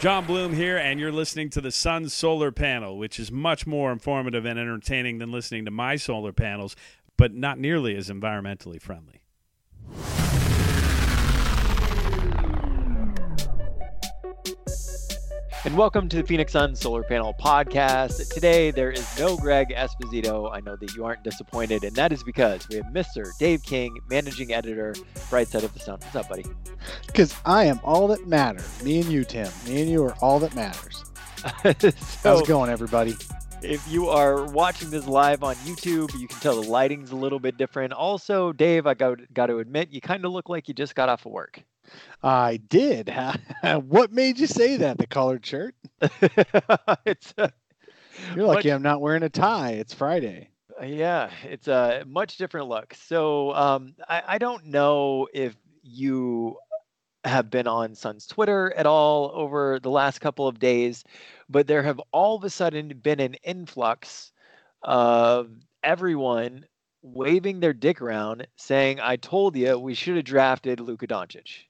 John Bloom here, and you're listening to the Sun Solar Panel, which is much more informative and entertaining than listening to my solar panels, but not nearly as environmentally friendly. And welcome to the Phoenix Sun Solar Panel Podcast. Today there is no Greg Esposito. I know that you aren't disappointed, and that is because we have Mr. Dave King, managing editor, Bright Side of the Sun. What's up, buddy? Because I am all that matters. Me and you, Tim. Me and you are all that matters. so, How's it going, everybody? if you are watching this live on YouTube, you can tell the lighting's a little bit different. Also, Dave, I got, got to admit, you kind of look like you just got off of work. I did. what made you say that? The colored shirt? it's uh, You're lucky Much- I'm not wearing a tie. It's Friday. Yeah, it's a much different look. So um, I, I don't know if you have been on Sun's Twitter at all over the last couple of days, but there have all of a sudden been an influx of everyone waving their dick around saying, I told you we should have drafted Luka Doncic.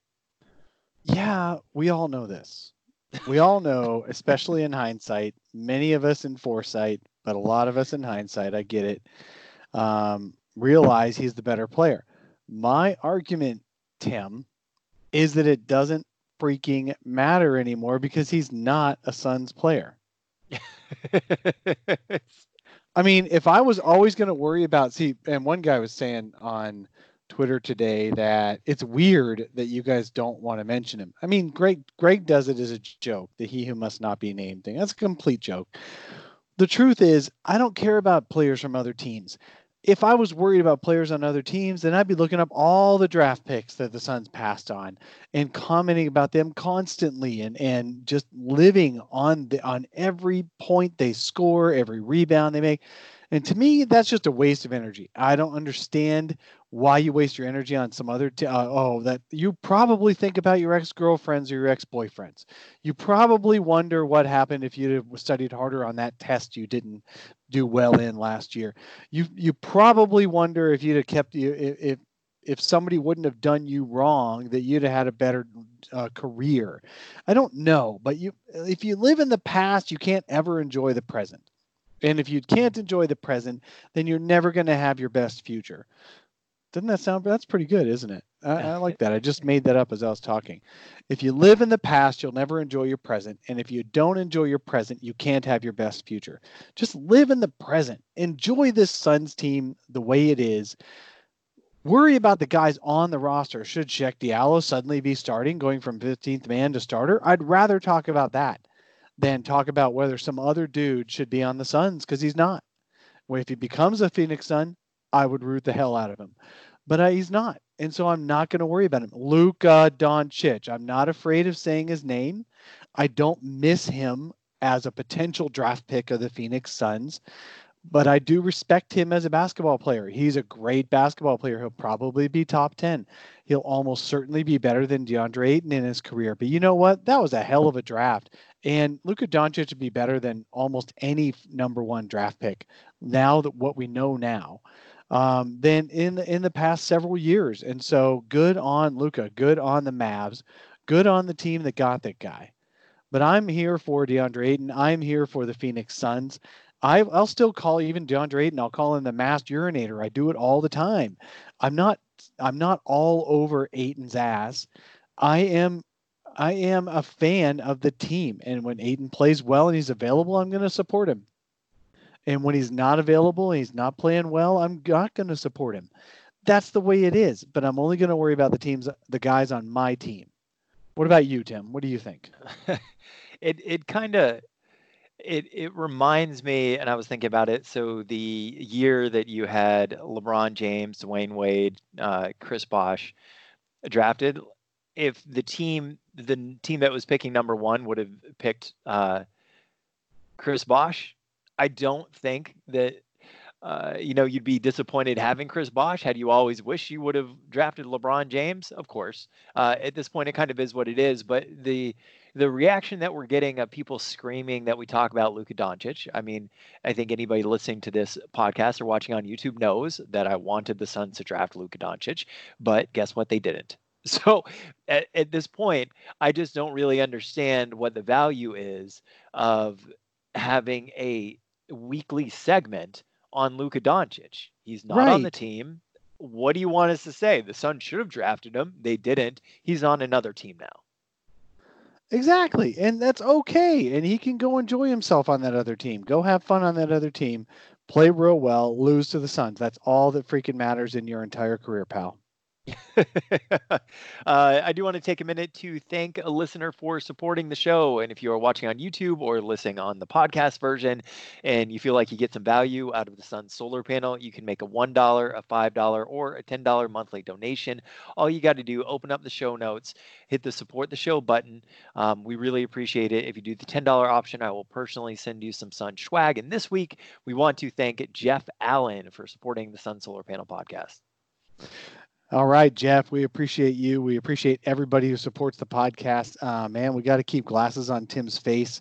Yeah, we all know this. We all know, especially in hindsight, many of us in foresight, but a lot of us in hindsight, I get it, um, realize he's the better player. My argument, Tim, is that it doesn't freaking matter anymore because he's not a Suns player. I mean, if I was always going to worry about, see, and one guy was saying on Twitter today that it's weird that you guys don't want to mention him. I mean, Greg Greg does it as a joke, the he who must not be named thing. That's a complete joke. The truth is, I don't care about players from other teams. If I was worried about players on other teams, then I'd be looking up all the draft picks that the Suns passed on and commenting about them constantly and and just living on the on every point they score, every rebound they make. And to me, that's just a waste of energy. I don't understand why you waste your energy on some other. T- uh, oh, that you probably think about your ex girlfriends or your ex boyfriends. You probably wonder what happened if you'd have studied harder on that test you didn't do well in last year. You you probably wonder if you'd have kept you if if, if somebody wouldn't have done you wrong that you'd have had a better uh, career. I don't know, but you if you live in the past, you can't ever enjoy the present. And if you can't enjoy the present, then you're never going to have your best future. Doesn't that sound? That's pretty good, isn't it? I, I like that. I just made that up as I was talking. If you live in the past, you'll never enjoy your present. And if you don't enjoy your present, you can't have your best future. Just live in the present. Enjoy this Suns team the way it is. Worry about the guys on the roster. Should Cheick Diallo suddenly be starting, going from 15th man to starter? I'd rather talk about that than talk about whether some other dude should be on the Suns because he's not. Well, if he becomes a Phoenix Sun, I would root the hell out of him. But uh, he's not. And so I'm not going to worry about him. Luka Doncic. I'm not afraid of saying his name. I don't miss him as a potential draft pick of the Phoenix Suns, but I do respect him as a basketball player. He's a great basketball player. He'll probably be top 10. He'll almost certainly be better than DeAndre Ayton in his career. But you know what? That was a hell of a draft. And Luka Doncic would be better than almost any number one draft pick now that what we know now um, than in the in the past several years. And so good on Luka, good on the Mavs, good on the team that got that guy. But I'm here for DeAndre Ayton. I'm here for the Phoenix Suns. I, I'll still call even DeAndre Ayton. I'll call him the masked urinator. I do it all the time. I'm not. I'm not all over Ayton's ass. I am. I am a fan of the team, and when Ayton plays well and he's available, I'm going to support him. And when he's not available and he's not playing well, I'm not going to support him. That's the way it is. But I'm only going to worry about the teams, the guys on my team. What about you, Tim? What do you think? it it kind of it it reminds me, and I was thinking about it. So the year that you had LeBron James, Dwyane Wade, uh, Chris Bosh drafted, if the team the team that was picking number one would have picked uh, Chris Bosh, I don't think that uh, you know you'd be disappointed having Chris Bosh. Had you always wished you would have drafted LeBron James? Of course. Uh, at this point, it kind of is what it is. But the the reaction that we're getting of people screaming that we talk about Luka Doncic. I mean, I think anybody listening to this podcast or watching on YouTube knows that I wanted the Suns to draft Luka Doncic, but guess what? They didn't. So at, at this point, I just don't really understand what the value is of having a weekly segment on Luka Doncic. He's not on the team. What do you want us to say? The Suns should have drafted him. They didn't. He's on another team now. Exactly. And that's okay. And he can go enjoy himself on that other team. Go have fun on that other team. Play real well, lose to the Suns. That's all that freaking matters in your entire career, pal. uh, I do want to take a minute to thank a listener for supporting the show. And if you are watching on YouTube or listening on the podcast version and you feel like you get some value out of the Sun solar panel, you can make a $1, a $5, or a $10 monthly donation. All you got to do, open up the show notes, hit the support the show button. Um, we really appreciate it. If you do the $10 option, I will personally send you some Sun swag. And this week, we want to thank Jeff Allen for supporting the Sun Solar Panel podcast. All right, Jeff, we appreciate you. We appreciate everybody who supports the podcast. Uh, man, we got to keep glasses on Tim's face.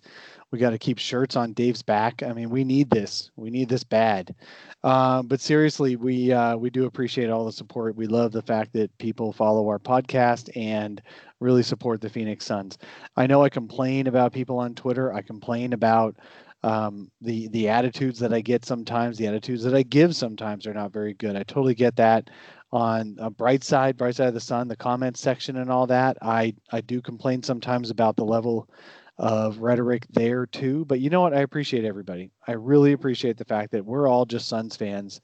We got to keep shirts on Dave's back. I mean, we need this. We need this bad. Uh, but seriously, we uh, we do appreciate all the support. We love the fact that people follow our podcast and really support the Phoenix Suns. I know I complain about people on Twitter. I complain about um, the the attitudes that I get sometimes. The attitudes that I give sometimes are not very good. I totally get that on a bright side, bright side of the sun, the comments section and all that. I I do complain sometimes about the level of rhetoric there too. But you know what? I appreciate everybody. I really appreciate the fact that we're all just Suns fans.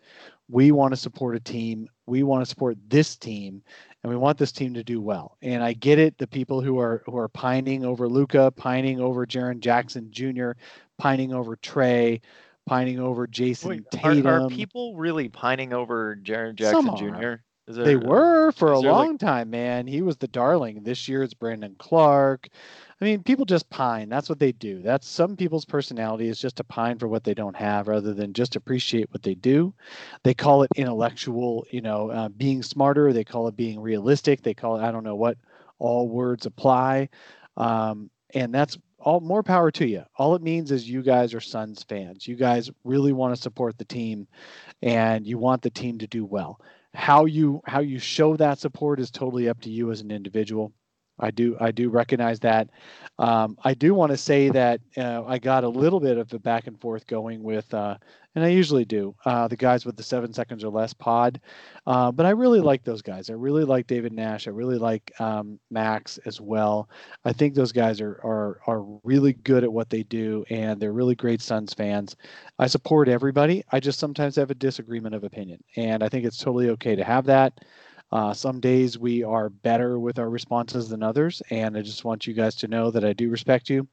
We want to support a team. We want to support this team, and we want this team to do well. And I get it. The people who are who are pining over Luka, pining over Jaren Jackson Jr., pining over Trae, pining over Jayson Wait, are, Tatum. are people really pining over Jaren Jackson are. Jr.? Is They were for a there, like- long time, man. He was the darling. This year it's Brandon Clarke. I mean, people just pine. That's what they do. That's some people's personality is just to pine for what they don't have rather than just appreciate what they do. They call it intellectual, you know, uh, being smarter. They call it being realistic. They call it, I don't know what all words apply. Um, and that's all more power to you. All it means is you guys are Suns fans. You guys really want to support the team and you want the team to do well how you how you show that support is totally up to you as an individual i do i do recognize that. Um, i do want to say that uh, i got a little bit of a back and forth going with uh, and i usually do uh, the guys with the seven seconds or less pod. Uh, but i really like those guys. I really like david nash. I really like um, max as well. I think those guys are, are are really good at what they do and they're really great suns fans. I support everybody. I just sometimes have a disagreement of opinion, and I think it's totally okay to have that. Uh, some days we are better with our responses than others, and I just want you guys to know that I do respect you,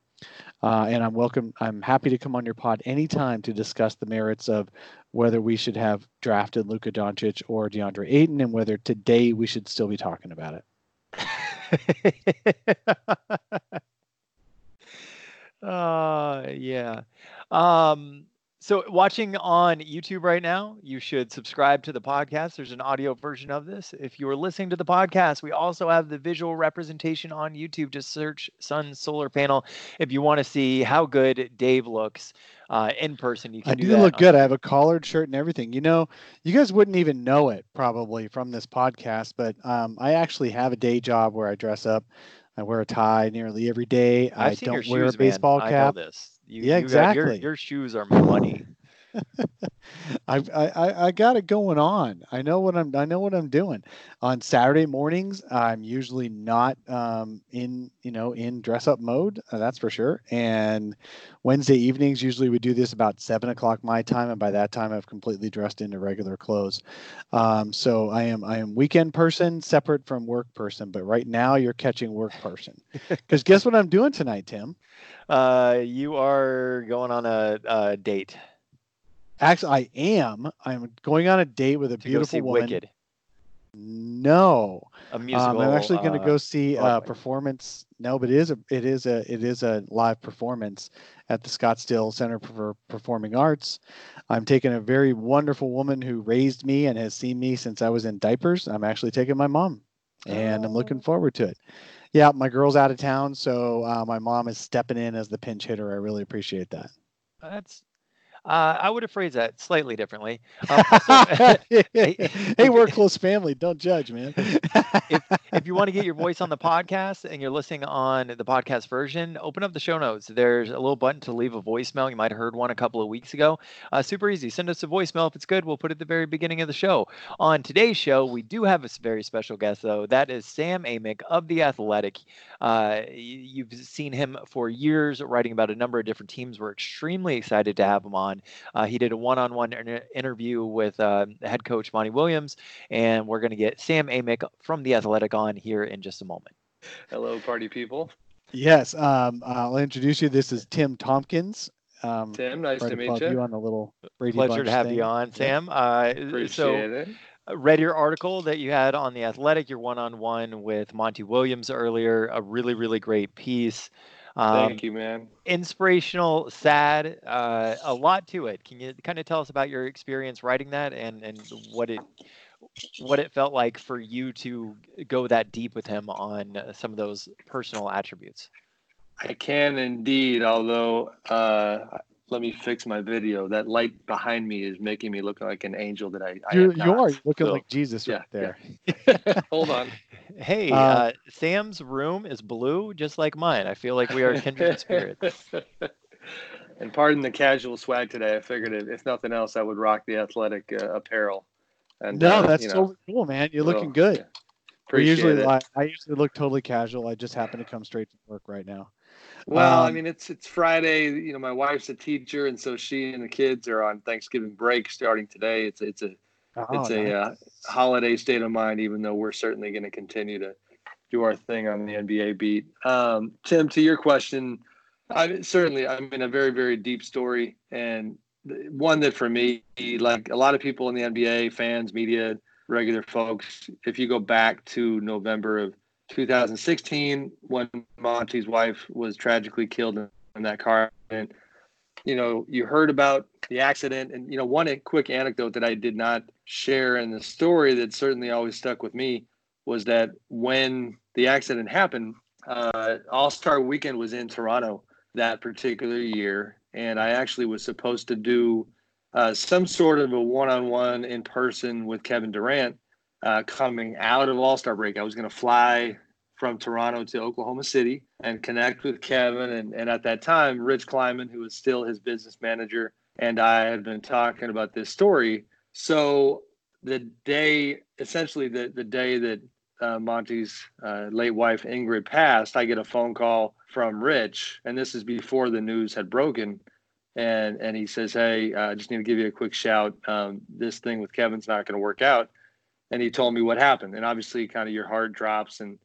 uh, and I'm welcome. I'm happy to come on your pod anytime to discuss the merits of whether we should have drafted Luka Doncic or DeAndre Ayton, and whether today we should still be talking about it. uh, yeah. Um, so watching on YouTube right now, you should subscribe to the podcast. There's an audio version of this. If you are listening to the podcast, we also have the visual representation on YouTube. Just search Sun Solar Panel if you want to see how good Dave looks uh, in person. You can I do do that look good. I have a collared shirt and everything. You know, you guys wouldn't even know it probably from this podcast, but um, I actually have a day job where I dress up. I wear a tie nearly every day. I've I don't wear shoes, a baseball man. I know cap. this. You, Yeah, you got- your- exactly. your shoes are money. I, I I got it going on. I know what I'm I know what I'm doing. On Saturday mornings, I'm usually not um, in you know in dress up mode. Uh, that's for sure. And Wednesday evenings, usually we do this about seven o'clock my time, and by that time I've completely dressed into regular clothes. Um, so I am I am weekend person, separate from work person. But right now you're catching work person. Because guess what I'm doing tonight, Tim? Uh, you are going on a, a date Actually, I am. I'm going on a date with a to go beautiful see woman. Wicked. No, a musical. Um, I'm actually going to uh, go see a Broadway. performance. No, but it is a it is a it is a live performance at the Scottsdale Center for Performing Arts. I'm taking a very wonderful woman who raised me and has seen me since I was in diapers. I'm actually taking my mom, and I'm looking forward to it. Yeah, my girl's out of town, so uh, my mom is stepping in as the pinch hitter. I really appreciate that. That's. Uh, I would have phrased that slightly differently. Um, also, hey, we're a close family. Don't judge, man. if you want to get your voice on the podcast and you're listening on the podcast version, open up the show notes. There's a little button to leave a voicemail. You might have heard one a couple of weeks ago. Uh, super easy. Send us a voicemail if it's good. We'll put it at the very beginning of the show. On today's show, we do have a very special guest, though. That is Sam Amick of The Athletic. Uh, you've seen him for years writing about a number of different teams. We're extremely excited to have him on. Uh, he did a one on one interview with uh, head coach Monty Williams, and we're going to get Sam Amick from The Athletic on here in just a moment. Hello, party people. Yes, um, I'll introduce you. This is Tim Tompkins. Um, Tim, nice right to meet above you. on the little Brady Pleasure Bunch to have thing. you on, Sam. Uh, Appreciate so, it. I read your article that you had on The Athletic, your one on one with Monty Williams earlier. A really, really great piece. Um, Thank you, man. inspirational, sad, uh, a lot to it. Can you kind of tell us about your experience writing that and, and what it what it felt like for you to go that deep with him on uh, some of those personal attributes? I can indeed, although uh, let me fix my video. That light behind me is making me look like an angel that I, I You, am you not. are looking So, like Jesus yeah, right there. Hold on. Hey, Uh, uh, Sam's room is blue, just like mine. I feel like we are kindred spirits. and pardon the casual swag today. I figured if, if nothing else, I would rock the athletic uh, apparel. And No, uh, that's you know, totally cool, man. You're well, looking good. yeah. Appreciate usually it. like I usually look totally casual. I just happen to come straight to work right now. Well, I Um, mean, it's it's Friday. You know, my wife's a teacher, and so she and the kids are on Thanksgiving break starting today. It's it's a Oh, it's a uh, holiday state of mind, even though we're certainly going to continue to do our thing on the NBA beat. Um, Tim, to your question, I certainly I mean a very very deep story and one that for me, like a lot of people in the NBA, fans, media, regular folks, if you go back to November of 2016 when Monty's wife was tragically killed in, that car accident. You know, you heard about the accident, and you know, one quick anecdote that I did not share in the story that certainly always stuck with me was that when the accident happened, uh, All Star Weekend was in Toronto that particular year, and I actually was supposed to do uh, some sort of a one-on-one in person with Kevin Durant uh, coming out of All Star break. I was going to fly from Toronto to Oklahoma City and connect with Kevin. And, and at that time, Rich Kleiman, who was still his business manager, and I had been talking about this story. So the day, essentially the, the day that uh, Monty's uh, late wife Ingrid passed, I get a phone call from Rich, and this is before the news had broken. And and he says, "Hey, I uh, just need to give you a quick shout. Um, this thing with Kevin's not going to work out." And he told me what happened, and obviously, kind of your heart drops, and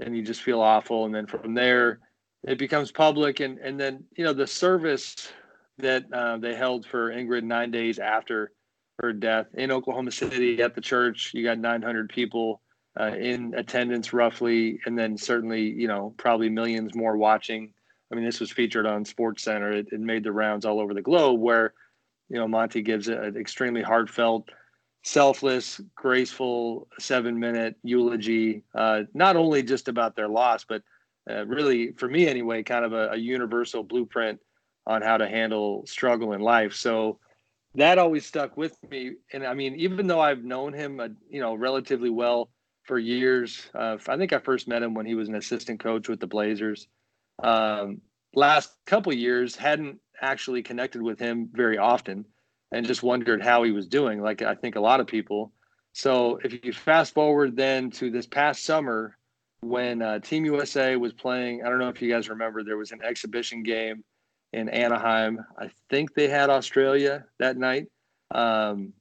and you just feel awful. And then from there, it becomes public, and and then you know the service that uh, they held for Ingrid nine days after her death in Oklahoma City at the church. You got 900 people uh, in attendance, roughly, and then certainly you know probably millions more watching. I mean, this was featured on Sports Center. It, it made the rounds all over the globe, where you know Monty gives an extremely heartfelt selfless, graceful seven minute eulogy, uh, not only just about their loss, but uh, really, for me anyway, kind of a, a, universal blueprint on how to handle struggle in life. So that always stuck with me. And I mean, even though I've known him, uh, you know, relatively well for years, uh, I think I first met him when he was an assistant coach with the Blazers. Um, last couple years, hadn't actually connected with him very often and just wondered how he was doing, like I think a lot of people. So if you fast forward then to this past summer when uh, Team USA was playing, I don't know if you guys remember, there was an exhibition game in Anaheim. I think they had Australia that night. Um,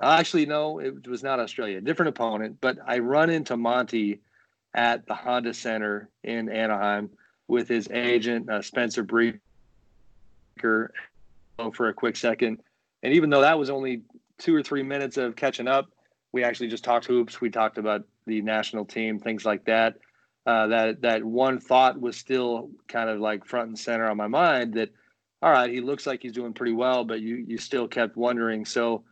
actually, no, it was not Australia, different opponent. But I run into Monty at the Honda Center in Anaheim with his agent, uh, Spencer Breaker, for a quick second. And even though that was only two or three minutes of catching up, we actually just talked hoops. We talked about the national team, things like that. Uh, that that one thought was still kind of like front and center on my mind. That all right, he looks like he's doing pretty well, but you you still kept wondering. So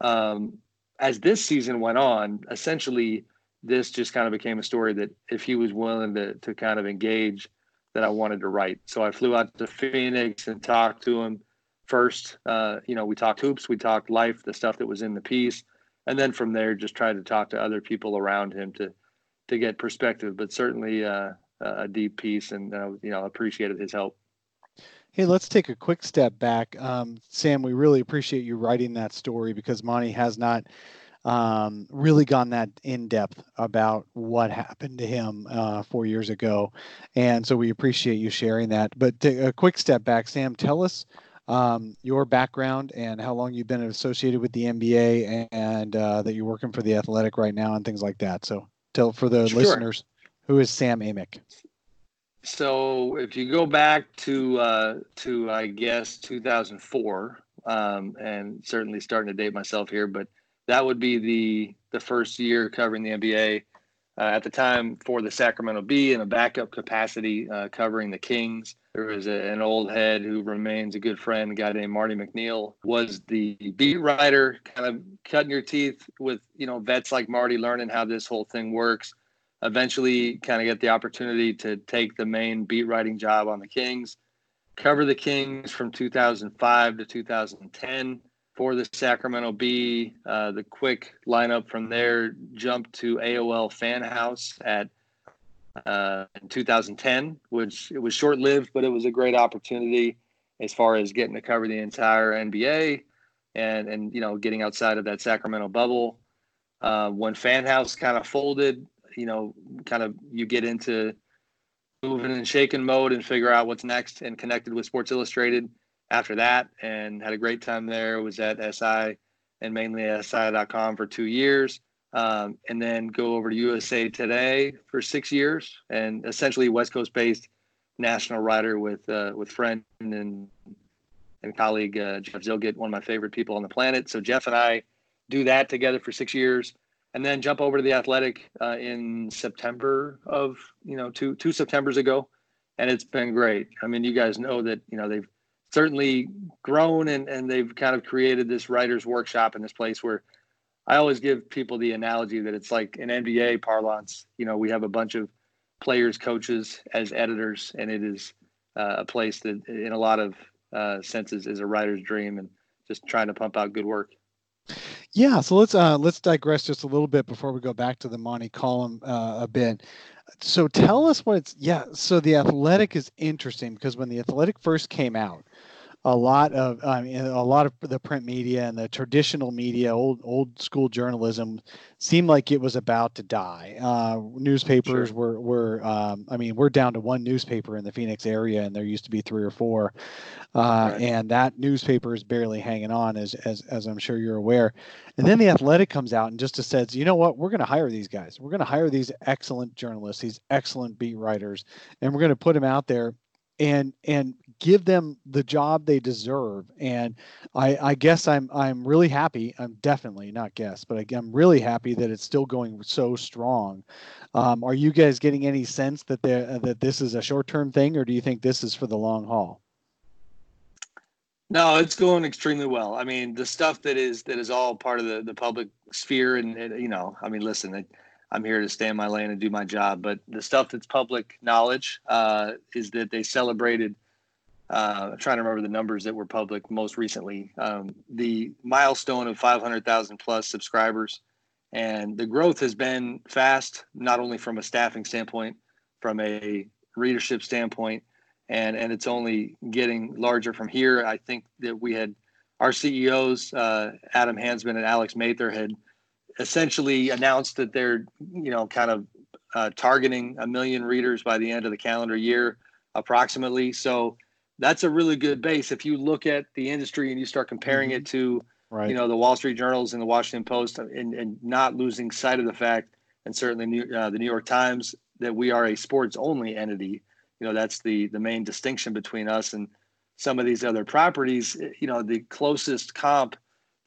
um, as this season went on, essentially this just kind of became a story that if he was willing to to kind of engage, that I wanted to write. So I flew out to Phoenix and talked to him first. Uh, you know, we talked hoops, we talked life, the stuff that was in the piece, and then from there, just tried to talk to other people around him to to get perspective. But certainly uh, a deep piece, and uh, you know, appreciated his help. Hey, let's take a quick step back. Um, Sam, we really appreciate you writing that story because Monty has not um, really gone that in depth about what happened to him uh, four years ago. And so we appreciate you sharing that. But a quick step back, Sam, tell us um, your background and how long you've been associated with the NBA and uh, that you're working for the Athletic right now and things like that. So tell for the sure. listeners, who is Sam Amick? So if you go back to uh, to I guess 2004, um, and certainly starting to date myself here, but that would be the the first year covering the NBA. Uh, at the time for the Sacramento Bee in a backup capacity, uh, covering the Kings. There was a, an old head who remains a good friend, a guy named Marty McNeal, was the beat writer, kind of cutting your teeth with you know vets like Marty, learning how this whole thing works. Eventually, kind of get the opportunity to take the main beat writing job on the Kings, cover the Kings from 2005 to 2010 for the Sacramento Bee. Uh, the quick lineup from there jumped to AOL Fan House at uh, in 2010, which it was short lived, but it was a great opportunity as far as getting to cover the entire NBA and and you know getting outside of that Sacramento bubble. Uh, when Fan House kind of folded, you know, kind of you get into moving and shaking mode and figure out what's next and connected with Sports Illustrated after that and had a great time there. Was at SI and mainly SI.com for two years. Um, and then go over to USA Today for six years, and essentially West Coast based national writer with uh, with friend and and colleague uh, Jeff Zillgitt, one of my favorite people on the planet. So Jeff and I do that together for six years, and then jump over to the Athletic uh, in September of you know two two September's ago, and it's been great. I mean, you guys know that you know they've certainly grown and, and they've kind of created this writers workshop in this place where I always give people the analogy that it's like an NBA parlance. You know, we have a bunch of players, coaches as editors, and it is uh, a place that, in a lot of uh, senses, is a writer's dream, and just trying to pump out good work. Yeah, so let's uh, let's digress just a little bit before we go back to the Monty column uh, a bit. So tell us what it's yeah. So the Athletic is interesting because when the Athletic first came out, a lot of I mean, a lot of the print media and the traditional media, old old school journalism, seemed like it was about to die. Uh, newspapers sure. were were um, I mean we're down to one newspaper in the Phoenix area, and there used to be three or four, uh, right. and that newspaper is barely hanging on, as as as I'm sure you're aware. And then the Athletic comes out and just says, you know what, we're going to hire these guys. We're going to hire these excellent journalists, these excellent beat writers, and we're going to put them out there and and give them the job they deserve and i i guess i'm i'm really happy i'm definitely not guess but i'm really happy that it's still going so strong um, are you guys getting any sense that there that this is a short-term thing or do you think this is for the long haul no it's going extremely well i mean the stuff that is that is all part of the the public sphere and, and you know i mean listen it, I'm here to stay in my lane and do my job. But the stuff that's public knowledge uh, is that they celebrated. Uh, I'm trying to remember the numbers that were public most recently. Um, the milestone of 500,000 plus subscribers, and the growth has been fast, not only from a staffing standpoint, from a readership standpoint, and and it's only getting larger from here. I think that we had our CEOs, uh, Adam Hansmann and Alex Mather, had essentially announced that they're you know kind of uh, targeting a million readers by the end of the calendar year approximately so that's a really good base if you look at the industry and you start comparing mm-hmm. it to right. you know the wall street journals and the washington post and, and not losing sight of the fact and certainly New, uh, the new york times that we are a sports only entity you know that's the the main distinction between us and some of these other properties you know the closest comp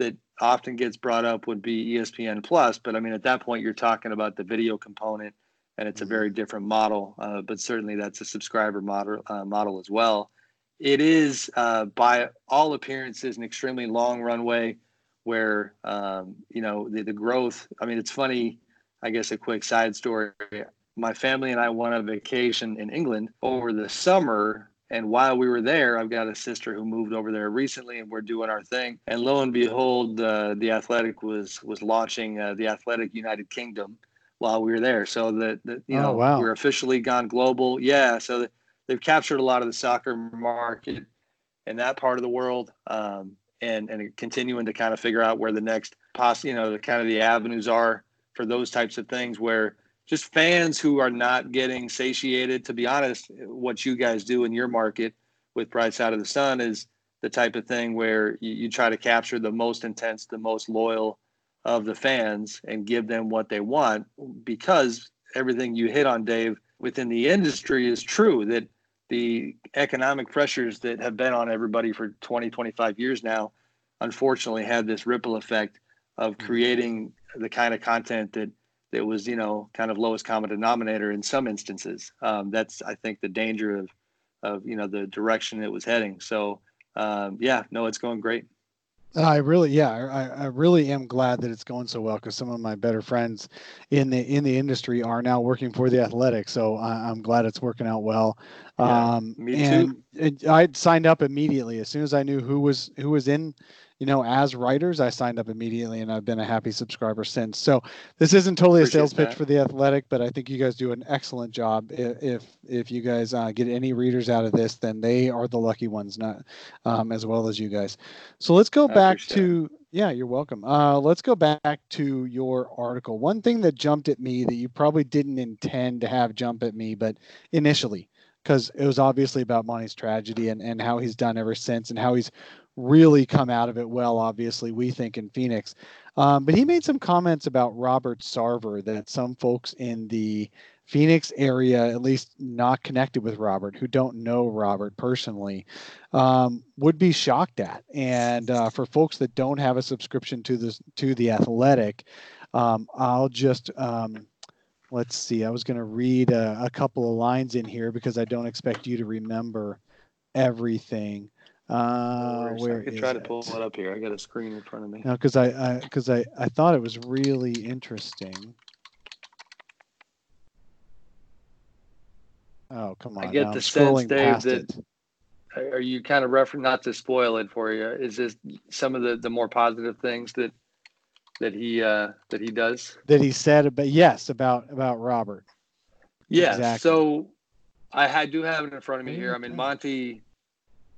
that often gets brought up would be ESPN Plus, but I mean at that point you're talking about the video component, and it's a very mm-hmm. different model. Uh, but certainly that's a subscriber model uh, model as well. It is, uh, by all appearances, an extremely long runway where um, you know the, the growth. I mean, it's funny. I guess a quick side story. My family and I went on a vacation in England over the summer and while we were there, I've got a sister who moved over there recently, and we're doing our thing. And lo and behold, uh, the Athletic was was launching uh, the Athletic United Kingdom while we were there. So that you oh, know wow. we're officially gone global. Yeah, so they've captured a lot of the soccer market in that part of the world, um, and and continuing to kind of figure out where the next poss you know the kind of the avenues are for those types of things where just fans who are not getting satiated. To be honest, what you guys do in your market with Bright Side of the Sun is the type of thing where you, you try to capture the most intense, the most loyal of the fans and give them what they want because everything you hit on, Dave, within the industry is true that the economic pressures that have been on everybody for 20, 25 years now, unfortunately, had this ripple effect of mm-hmm. creating the kind of content that that was you know kind of lowest common denominator in some instances. Um, that's I think the danger of of you know the direction it was heading. So um, yeah, no, it's going great. I really, yeah, I, I really am glad that it's going so well because some of my better friends in the in the industry are now working for the Athletics. So I, am glad it's working out well. Yeah, um, me too. And I signed up immediately as soon as I knew who was who was in you know, as writers, I signed up immediately and I've been a happy subscriber since. So this isn't totally Appreciate a sales that. pitch for the Athletic, but I think you guys do an excellent job. If if you guys uh, get any readers out of this, then they are the lucky ones, not um, as well as you guys. So let's go I back to. It. Yeah, you're welcome. Uh, let's go back to your article. One thing that jumped at me that you probably didn't intend to have jump at me, but initially, because it was obviously about Monty's tragedy and, and how he's done ever since and how he's really come out of it well, obviously, we think in Phoenix. Um, but he made some comments about Robert Sarver that some folks in the Phoenix area, at least not connected with Robert, who don't know Robert personally, um, would be shocked at. And uh, for folks that don't have a subscription to the to the Athletic, um, I'll just um, let's see. I was going to read a, a, couple of lines in here because I don't expect you to remember everything. Uh, where I could try to pull it up here. I got a screen in front of me. No, because I because I, I, I thought it was really interesting. Oh come on! I get now the sense, Dave, that it. are you kind of referring not to spoil it for you? Is this some of the the more positive things that that he uh that he does that he said about yes about about Robert? Yeah. Exactly. So I, I do have it in front of me here. I mean, Monty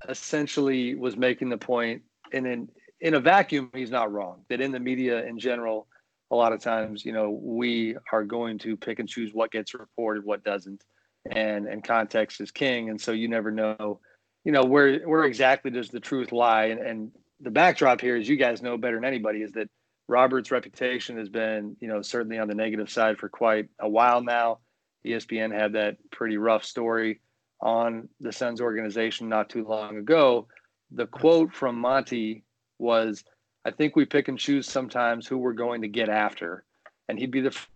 essentially was making the point, and in in a vacuum, he's not wrong. That in the media in general, a lot of times, you know, we are going to pick and choose what gets reported, what doesn't, and and context is king. And so you never know, you know, where where exactly does the truth lie? And, and the backdrop here, as you guys know better than anybody, is that Robert's reputation has been, you know, certainly on the negative side for quite a while now. ESPN had that pretty rough story on the Suns organization not too long ago. The quote from Monty was, I think we pick and choose sometimes who we're going to get after. And he'd be the. F-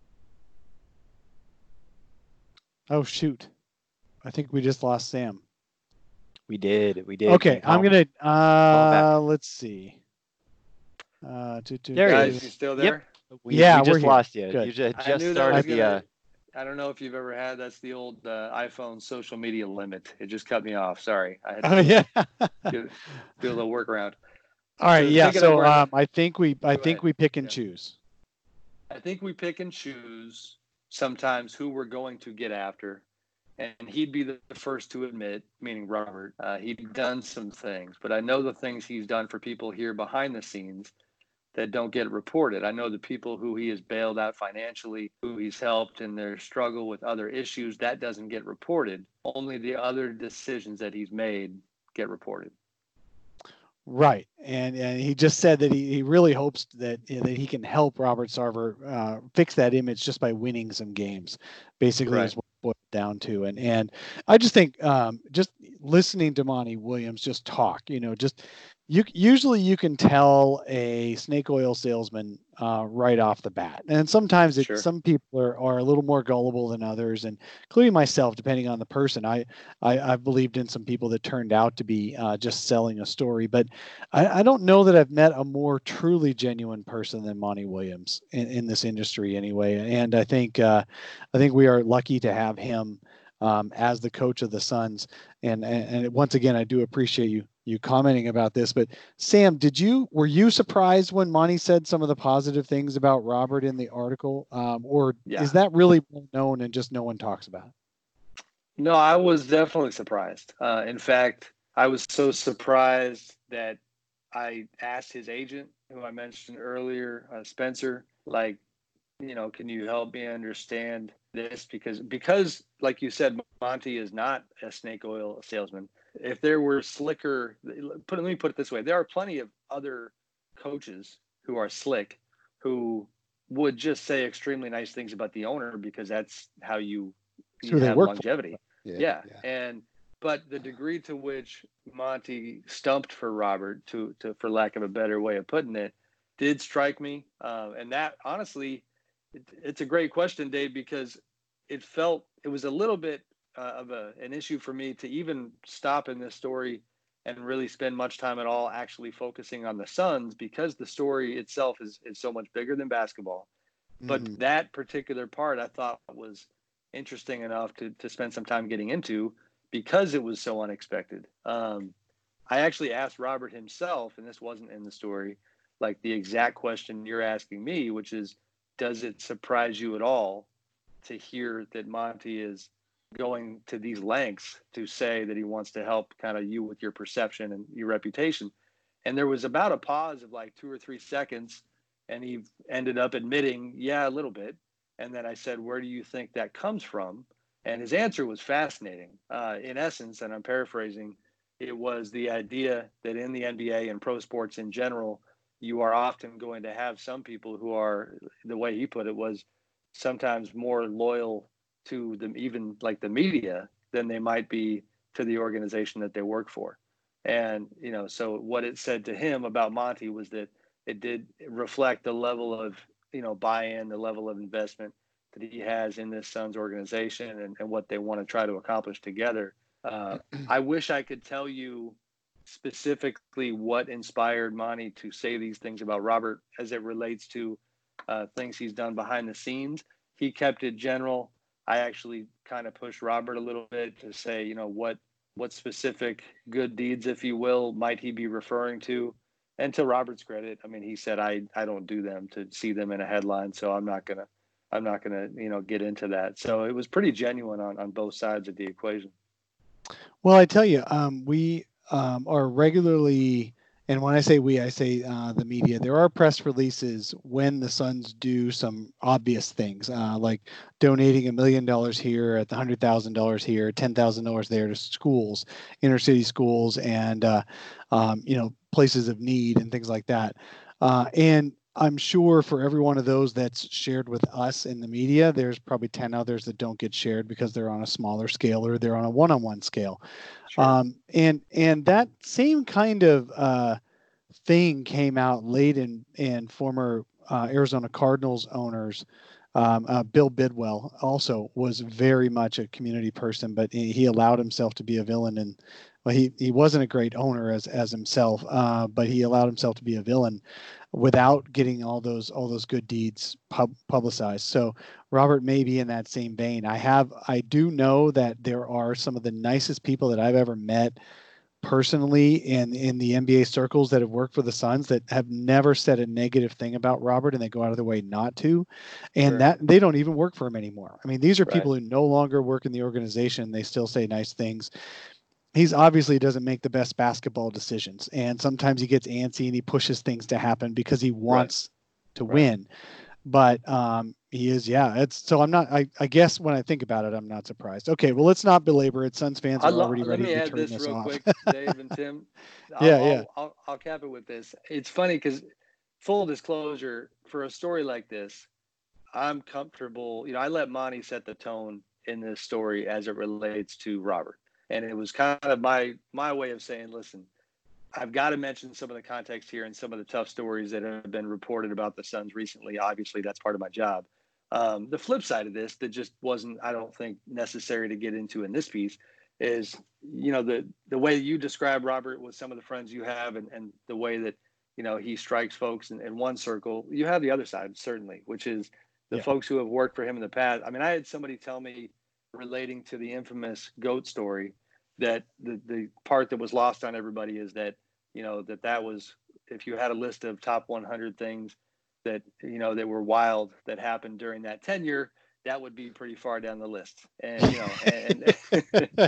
oh, shoot. I think we just lost Sam. We did. We did. Okay, I'm gonna. Uh, let's see. Uh, to, to, there he is. You still there? Yep. We, yeah, we just lost you. Good. You just, just started the. Uh, I don't know if you've ever had. That's the old uh, iPhone social media limit. It just cut me off. Sorry. I had to oh yeah. do, do a little workaround. All right. So yeah. So um, I think we I think ahead. we pick and yeah. choose. I think we pick and choose sometimes who we're going to get after, and he'd be the first to admit, meaning Robert, uh, he'd done some things. But I know the things he's done for people here behind the scenes that don't get reported. I know the people who he has bailed out financially, who he's helped in their struggle with other issues, that doesn't get reported. Only the other decisions that he's made get reported. Right, and and he just said that he, he really hopes that that he can help Robert Sarver uh, fix that image just by winning some games. Basically, right. Boiled down to. And and I just think um, just listening to Monty Williams just talk, you know, just you usually you can tell a snake oil salesman uh, right off the bat and sometimes it, sure. some people are, are a little more gullible than others and including myself depending on the person i, I have believed in some people that turned out to be uh, just selling a story but I, I, don't know that i've met a more truly genuine person than monty williams in, in this industry anyway and i think uh, i think we are lucky to have him um, as the coach of the Suns. And, and, and once again, I do appreciate you you commenting about this. But Sam, did you were you surprised when Monty said some of the positive things about Robert in the article, um, or yeah. is that really known and just no one talks about? No, I was definitely surprised. Uh, in fact, I was so surprised that I asked his agent, who I mentioned earlier, uh, Spencer, like, you know, can you help me understand this? Because because like you said, Monty is not a snake oil salesman if there were slicker put let me put it this way. There are plenty of other coaches who are slick who would just say extremely nice things about the owner because that's how you, you have longevity. Yeah, yeah. yeah, and but the degree to which monty stumped for robert to, to for lack of a better way of putting it did strike me. Uh, and that honestly it, it's a great question dave because it felt it was a little bit uh, of a, an issue for me to even stop in this story and really spend much time at all actually focusing on the Suns because the story itself is, is so much bigger than basketball. But mm-hmm. that particular part I thought was interesting enough to, to spend some time getting into because it was so unexpected. Um, I actually asked Robert himself, and this wasn't in the story, like the exact question you're asking me, which is, does it surprise you at all to hear that Monty is going to these lengths to say that he wants to help kind of you with your perception and your reputation. And there was about a pause of like two or three seconds, and he ended up admitting, yeah, a little bit. And then I said, where do you think that comes from? And his answer was fascinating. Uh, in essence, and I'm paraphrasing, it was the idea that in the NBA and pro sports in general, you are often going to have some people who are, the way he put it, was sometimes more loyal to them even like the media than they might be to the organization that they work for. And you know so what it said to him about monty was that it did reflect the level of you know buy-in the level of investment that he has in this Suns organization and, and what they want to try to accomplish together. Uh, i wish i could tell you specifically what inspired monty to say these things about robert as it relates to uh, things he's done behind the scenes. He kept it general I actually kind of pushed Robert a little bit to say, you know, what what specific good deeds, if you will, might he be referring to? And to Robert's credit, I mean, he said, I, I don't do them to see them in a headline, so I'm not gonna I'm not gonna you know get into that. So it was pretty genuine on on both sides of the equation. Well, I tell you, um, we um, are regularly and when I say we, I say uh, the media. There are press releases when the Suns do some obvious things, uh, like donating a million dollars here, at the hundred thousand dollars here, ten thousand dollars there to schools, inner city schools, and uh, um, you know places of need and things like that. Uh, and I'm sure for every one of those that's shared with us in the media, there's probably 10 others that don't get shared because they're on a smaller scale or they're on a one-on-one scale. Sure. Um, and and that same kind of uh, thing came out late in in former uh, Arizona Cardinals owners. Um, uh, Bill Bidwell also was very much a community person, but he, he, allowed himself to be a villain. And well, he, he wasn't a great owner as as himself, uh, but he allowed himself to be a villain without getting all those all those good deeds pub- publicized. So Robert may be in that same vein. I have I do know that there are some of the nicest people that I've ever met personally in in the NBA circles that have worked for the Suns that have never said a negative thing about Robert and they go out of their way not to and sure. that they don't even work for him anymore. I mean these are right. people who no longer work in the organization they still say nice things he's obviously doesn't make the best basketball decisions and sometimes he gets antsy and he pushes things to happen because he wants right. to right. win but um, He is, yeah. It's so I'm not. I, I guess when I think about it, I'm not surprised. Okay, well, let's not belabor it. Suns fans are already ready to turn this, this real off. quick, Dave and Tim. yeah, I'll, yeah. I'll, I'll, I'll cap it with this. It's funny because full disclosure for a story like this, I'm comfortable. You know, I let Monty set the tone in this story as it relates to Robert, and it was kind of my my way of saying, listen, I've got to mention some of the context here and some of the tough stories that have been reported about the Suns recently. Obviously, that's part of my job. Um, the flip side of this, that just wasn't, I don't think, necessary to get into in this piece, is you know the the way you describe Robert with some of the friends you have, and and the way that you know he strikes folks in, in one circle. You have the other side certainly, which is the Yeah. folks who have worked for him in the past. I mean, I had somebody tell me relating to the infamous goat story that the the part that was lost on everybody is that you know that that was if you had a list of top 100 things that you know that were wild that happened during that tenure that would be pretty far down the list and you know and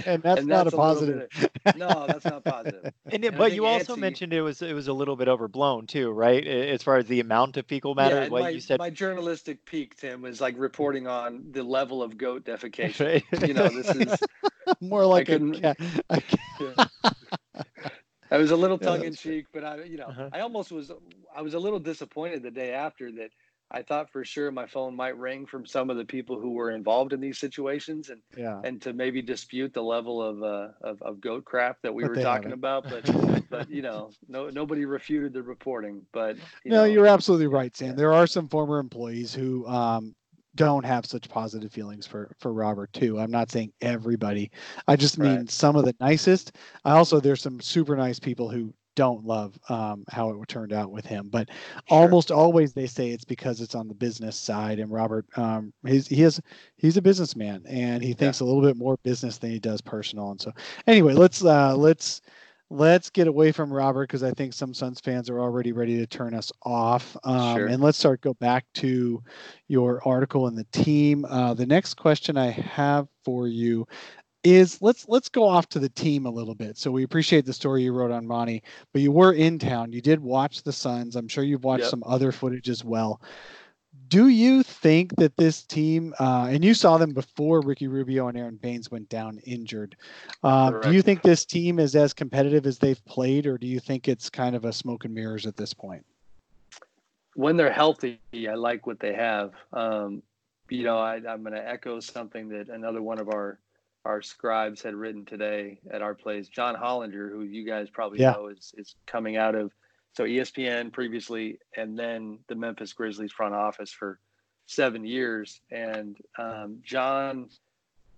and that's and not a positive. no that's not positive And, it, And but you also Nancy- mentioned it was it was a little bit overblown too, right? As far as the amount of fecal matter, yeah, what my, you said. my journalistic peak tim was like reporting on the level of goat defecation Right. you know this is More like a couldn't- cat. a cat. I was a little tongue in cheek, but I, you know, Uh-huh. I almost was. I was a little disappointed the day after that. I thought for sure my phone might ring from some of the people who were involved in these situations, and Yeah. and to maybe dispute the level of uh, of, of goat crap that we But were talking haven't. about. But but you know, no nobody refuted the reporting. But you no, know, you're absolutely right, Sam. yeah. There are some former employees who um, don't have such positive feelings for for Robert too. I'm not saying everybody. I just mean Right. some of the nicest. I also there's some super nice people who don't love um, how it turned out with him, but Sure. almost always they say it's because it's on the business side. And Robert, um, he's he is he's a businessman and he thinks a little bit more business than he does personal. And so anyway, let's uh, let's let's get away from Robert because I think some Suns fans are already ready to turn us off. Um, Sure. And let's start go back to your article in the team. Uh, the next question I have for you is let's let's go off to the team a little bit. So we appreciate the story you wrote on Monty, but you were in town. You did watch the Suns. I'm sure you've watched Yep. some other footage as well. Do you think that this team, uh, and you saw them before Ricky Rubio and Aron Baynes went down injured, uh, do you think this team is as competitive as they've played, or do you think it's kind of a smoke and mirrors at this point? when they're healthy, I like what they have. Um, you know, I, I'm going to echo something that another one of our our scribes had written today at our place. John Hollinger, who you guys probably Yeah. know, is is coming out of so ESPN previously, and then the Memphis Grizzlies front office for seven years. And um, John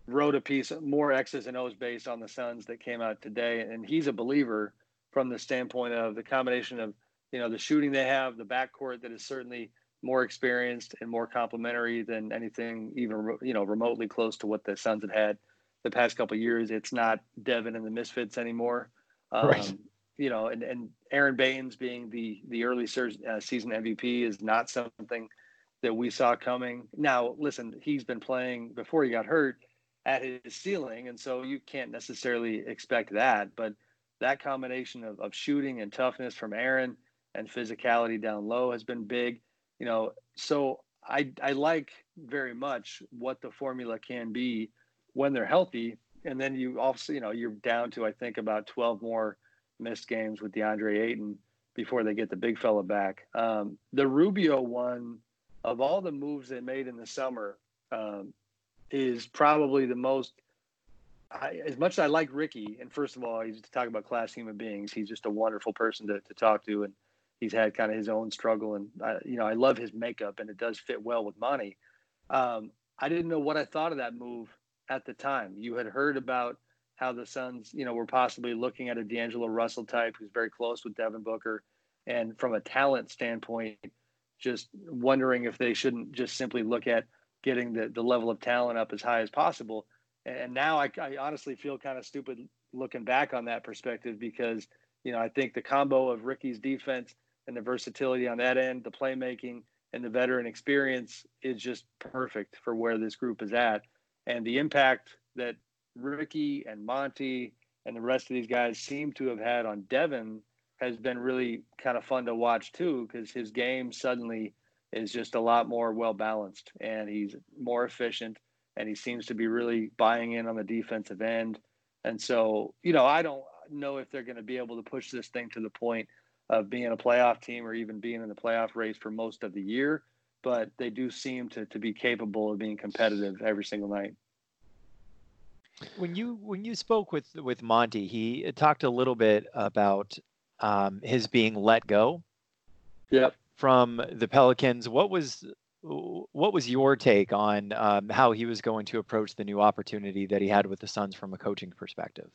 wrote a piece more X's and O's based on the Suns that came out today, and he's a believer from the standpoint of the combination of you know the shooting they have, the backcourt that is certainly more experienced and more complementary than anything even you know remotely close to what the Suns had had the past couple of years. It's not Devin and the Misfits anymore. Um, Right. You know, and, and Aron Baynes being the the early uh, season MVP is not something that we saw coming. Now, listen, he's been playing before he got hurt at his ceiling, and so you can't necessarily expect that. But that combination of, of shooting and toughness from Aron and physicality down low has been big. You know, so I I like very much what the formula can be when they're healthy. And then you also, you know, you're down to I think about 12 more missed games with DeAndre Ayton before they get the big fella back. Um, the Rubio one, of all the moves they made in the summer, um, is probably the most. I, as much as I like Ricky, and first of all, he's to talk about class human beings. He's just a wonderful person to, to talk to, and he's had kind of his own struggle. And I, you know, I love his makeup, and it does fit well with Monty. Um, I didn't know what I thought of that move at the time. You had heard about how the Suns, you know, were possibly looking at a D'Angelo Russell type who's very close with Devin Booker, and from a talent standpoint, just wondering if they shouldn't just simply look at getting the, the level of talent up as high as possible. And now I, I honestly feel kind of stupid looking back on that perspective because, you know, I think the combo of Ricky's defense and the versatility on that end, the playmaking and the veteran experience is just perfect for where this group is at. And the impact that Ricky and Monty and the rest of these guys seem to have had on Devin has been really kind of fun to watch too, because his game suddenly is just a lot more well balanced and he's more efficient and he seems to be really buying in on the defensive end. And so, you know, I don't know if they're going to be able to push this thing to the point of being a playoff team or even being in the playoff race for most of the year, but they do seem to, to be capable of being competitive every single night. When you when you spoke with with Monty, he talked a little bit about um, his being let go. Yep. From the Pelicans, what was what was your take on um, how he was going to approach the new opportunity that he had with the Suns from a coaching perspective?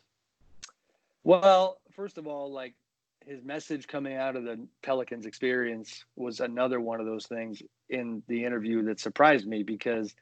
Well, first of all, like his message coming out of the Pelicans experience was another one of those things in the interview that surprised me because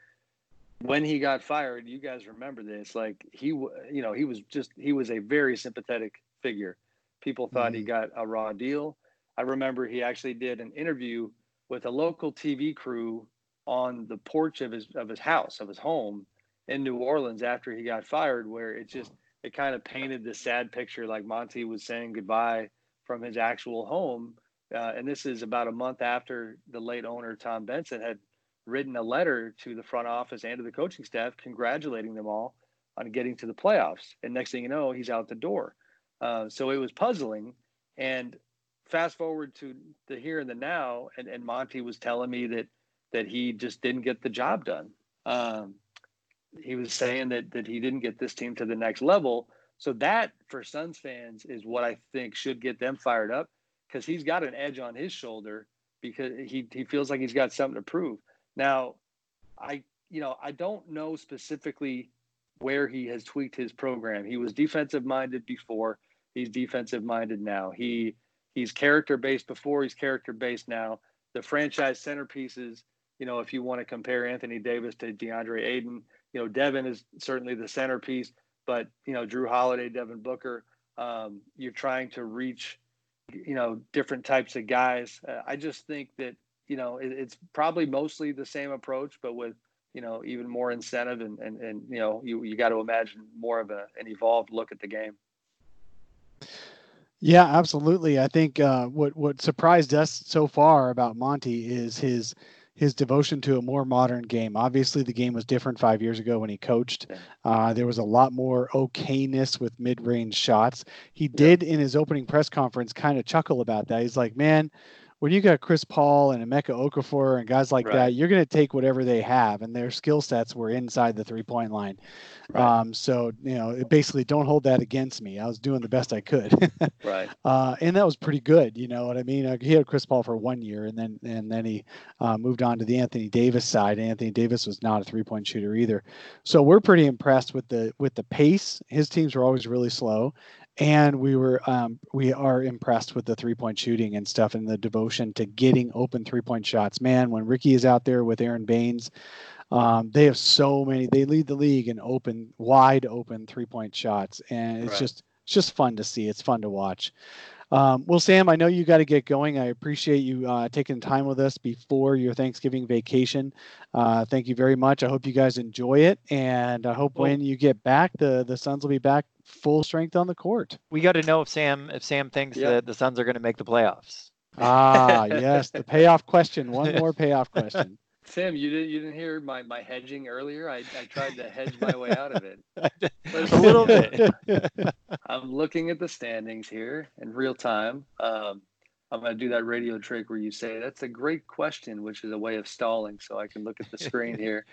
when he got fired, you guys remember this, like he, you know, he was just, he was a very sympathetic figure. People thought mm-hmm. he got a raw deal. I remember he actually did an interview with a local TV crew on the porch of his of his house of his home in New Orleans after he got fired, where it just it kind of painted this sad picture, like Monty was saying goodbye from his actual home. Uh, and this is about a month after the late owner Tom Benson had written a letter to the front office and to the coaching staff congratulating them all on getting to the playoffs. And next thing you know, he's out the door. Uh, so it was puzzling. And fast forward to the here and the now, and, and Monty was telling me that that he just didn't get the job done. Um, he was saying that that he didn't get this team to the next level. So that for Suns fans is what I think should get them fired up because he's got an edge on his shoulder because he he feels like he's got something to prove. Now, I you know I don't know specifically where he has tweaked his program. He was defensive minded before. He's defensive minded now. He he's character based before. He's character based now. The franchise centerpieces. You know, if you want to compare Anthony Davis to DeAndre Ayton, you know, Devin is certainly the centerpiece, but you know, Jrue Holiday, Devin Booker, um, you're trying to reach, you know, different types of guys. Uh, I just think that you know it, it's probably mostly the same approach, but with you know even more incentive and and, and you know you you got to imagine more of a, an evolved look at the game. Yeah, absolutely. I think uh, what what surprised us so far about Monty is his his devotion to a more modern game. Obviously, the game was different five years ago when he coached. Uh, there was a lot more okayness with mid range shots. He did in his opening press conference kind of chuckle about that. He's like, man, when you got Chris Paul and Emeka Okafor and guys like right. that, you're going to take whatever they have, and their skill sets were inside the three point line. Right. Um, so you know, basically, don't hold that against me. I was doing the best I could. right. Uh, and that was pretty good. You know what I mean? Uh, he had Chris Paul for one year, and then and then he uh, moved on to the Anthony Davis side. Anthony Davis was not a three point shooter either. So we're pretty impressed with the with the pace. His teams were always really slow, and we were um, we are impressed with the three point shooting and stuff and the devotion to getting open three point shots. Man, when Ricky is out there with Aron Baynes um, they have so many. They lead the league in open, wide open three point shots, and it's right. just it's just fun to see. It's fun to watch. Um, well, Sam, I know you got to get going. I appreciate you uh, taking time with us before your Thanksgiving vacation. Uh, thank you very much. I hope you guys enjoy it, and I hope when you get back, the the Suns will be back full strength on the court. We got to know if Sam if Sam thinks yep. that the Suns are going to make the playoffs. Ah, yes, the payoff question. One more payoff question. Sam, you didn't you didn't hear my, my hedging earlier? I, I tried to hedge my way out of it. a little bit. I'm looking at the standings here in real time. Um, I'm going to do that radio trick where you say, "That's a great question," which is a way of stalling, so I can look at the screen here.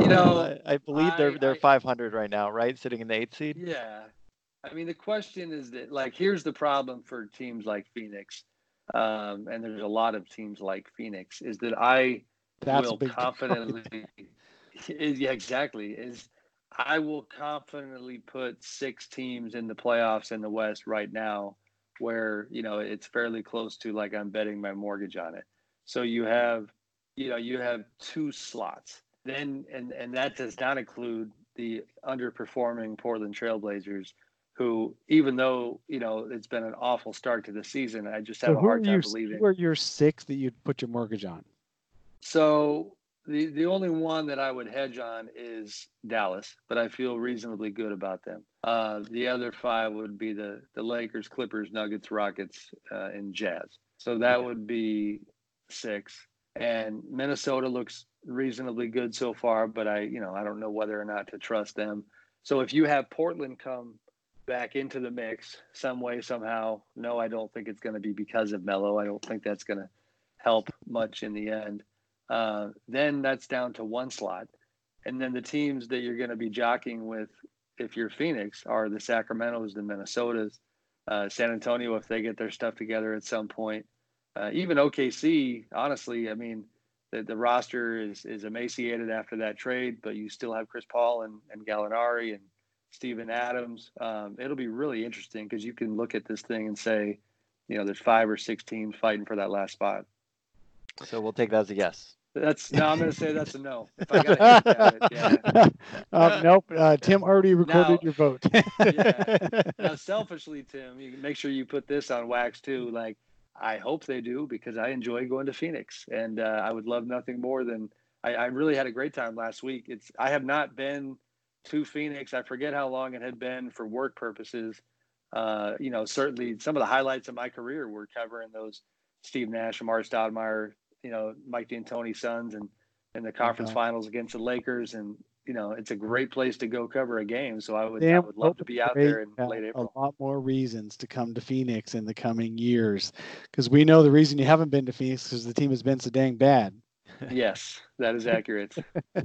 You know, I, I believe they're they're I, 500 right now, right? Sitting in the eighth seed. Yeah, I mean, the question is that like here's the problem for teams like Phoenix, um, and there's a lot of teams like Phoenix, is that I That's will confidently, yeah, exactly, is I will confidently put six teams in the playoffs in the West right now, where you know it's fairly close to like I'm betting my mortgage on it. So you have, you know, you have two slots. Then and and that does not include the underperforming Portland Trailblazers who, even though you know it's been an awful start to the season, I just have so a hard time your, believing. Who are your six that you'd put your mortgage on? So the the only one that I would hedge on is Dallas, but I feel reasonably good about them. Uh, the other five would be the the Lakers, Clippers, Nuggets, Rockets, uh, and Jazz. So that would be six. and Minnesota looks reasonably good so far, but I, you know, I don't know whether or not to trust them. So if you have Portland come back into the mix some way somehow, no, I don't think it's going to be because of Melo. I don't think that's going to help much in the end. Uh, then that's down to one slot, and then the teams that you're going to be jockeying with, if you're Phoenix, are the Sacramento's, the Minnesotas, uh, San Antonio if they get their stuff together at some point. Uh, even OKC, honestly, I mean, the, the roster is is emaciated after that trade, but you still have Chris Paul and, and Gallinari and Steven Adams. Um, it'll be really interesting because you can look at this thing and say, you know, there's five or six teams fighting for that last spot. So we'll take that as a yes. That's no. I'm going to say that's a no. If I got it, yeah. um, nope. Uh, Tim already recorded Now- your vote. Yeah. Now, selfishly, Tim, you can make sure you put this on wax too. Like, I hope they do because I enjoy going to Phoenix, and uh, I would love nothing more than. I, I really had a great time last week. It's I have not been to Phoenix. I forget how long it had been for work purposes. Uh, you know, certainly some of the highlights of my career were covering those Steve Nash and Mark Stoudemire, you know, Mike D'Antoni Suns and in the conference Okay. finals against the Lakers. And, you know, it's a great place to go cover a game. So I would, I would love to be out great, there in late April. A lot more reasons to come to Phoenix in the coming years, because we know the reason you haven't been to Phoenix because the team has been so dang bad. Yes, that is accurate. All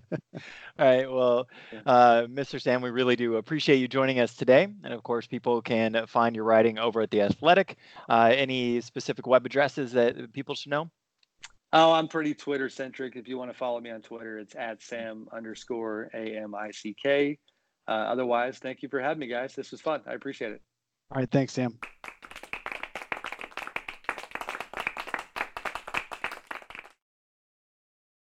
right. Well, uh, Mr. Sam, we really do appreciate you joining us today. And of course, people can find your writing over at The Athletic. Uh, any specific web addresses that people should know? Oh, I'm pretty Twitter centric. If you want to follow me on Twitter, it's at Sam underscore A M I C K. Uh, otherwise, thank you for having me, guys. This was fun. I appreciate it. All right. Thanks, Sam.